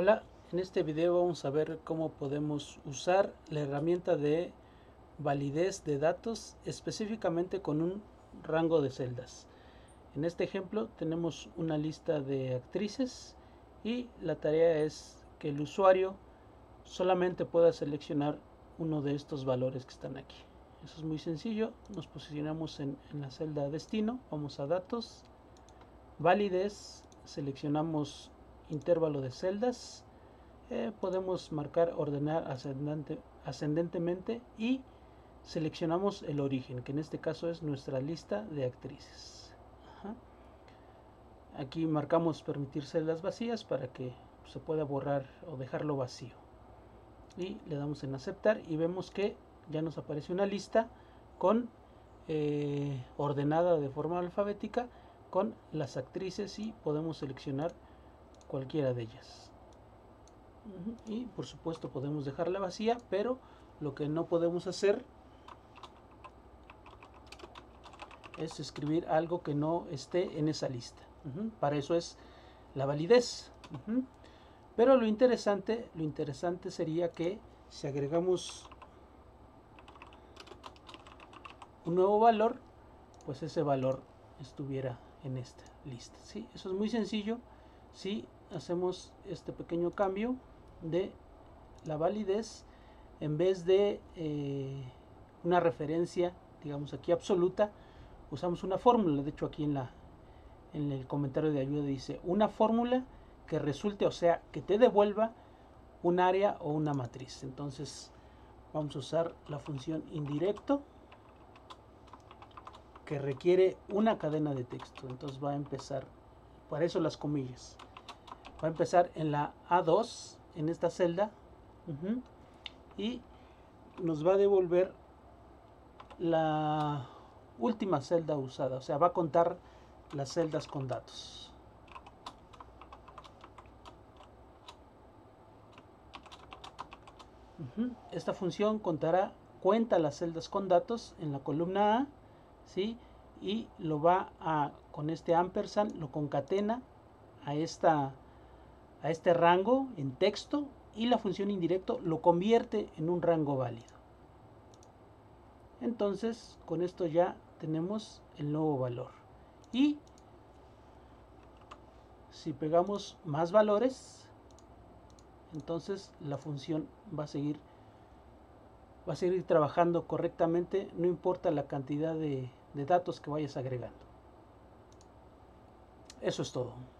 Hola, en este video vamos a ver cómo podemos usar la herramienta de validez de datos específicamente con un rango de celdas. En este ejemplo tenemos una lista de actrices y la tarea es que el usuario solamente pueda seleccionar uno de estos valores que están aquí. Eso es muy sencillo, nos posicionamos en, la celda destino, vamos a datos, validez, seleccionamos intervalo de celdas, eh, podemos marcar ordenar ascendente, ascendentemente y seleccionamos el origen, que en este caso es nuestra lista de actrices. Aquí marcamos permitir celdas vacías para que se pueda borrar o dejarlo vacío. Y le damos en aceptar y vemos que ya nos aparece una lista con eh, ordenada de forma alfabética con las actrices y podemos seleccionar cualquiera de ellas. Y por supuesto podemos dejarla vacía pero lo que no podemos hacer es escribir algo que no esté en esa lista. Para eso es la validez. Pero lo interesante lo interesante sería que si agregamos un nuevo valor pues ese valor estuviera en esta lista. ¿sí? eso es muy sencillo si hacemos este pequeño cambio de la validez en vez de eh, una referencia digamos aquí absoluta usamos una fórmula. De hecho aquí en la en el comentario de ayuda dice una fórmula que resulte o sea que te devuelva un área o una matriz. Entonces vamos a usar la función indirecto que requiere una cadena de texto. Entonces va a empezar para eso las comillas. Va a empezar en la A2 en esta celda. Y nos va a devolver la última celda usada. O sea va a contar las celdas con datos. Esta función contará cuenta las celdas con datos en la columna A ¿sí? y lo va a con este ampersand lo concatena a esta a este rango en texto y la función indirecto lo convierte en un rango válido. Entonces, con esto ya tenemos el nuevo valor. Y si pegamos más valores, entonces la función va a seguir va a seguir trabajando correctamente, no importa la cantidad de, de datos que vayas agregando. Eso es todo.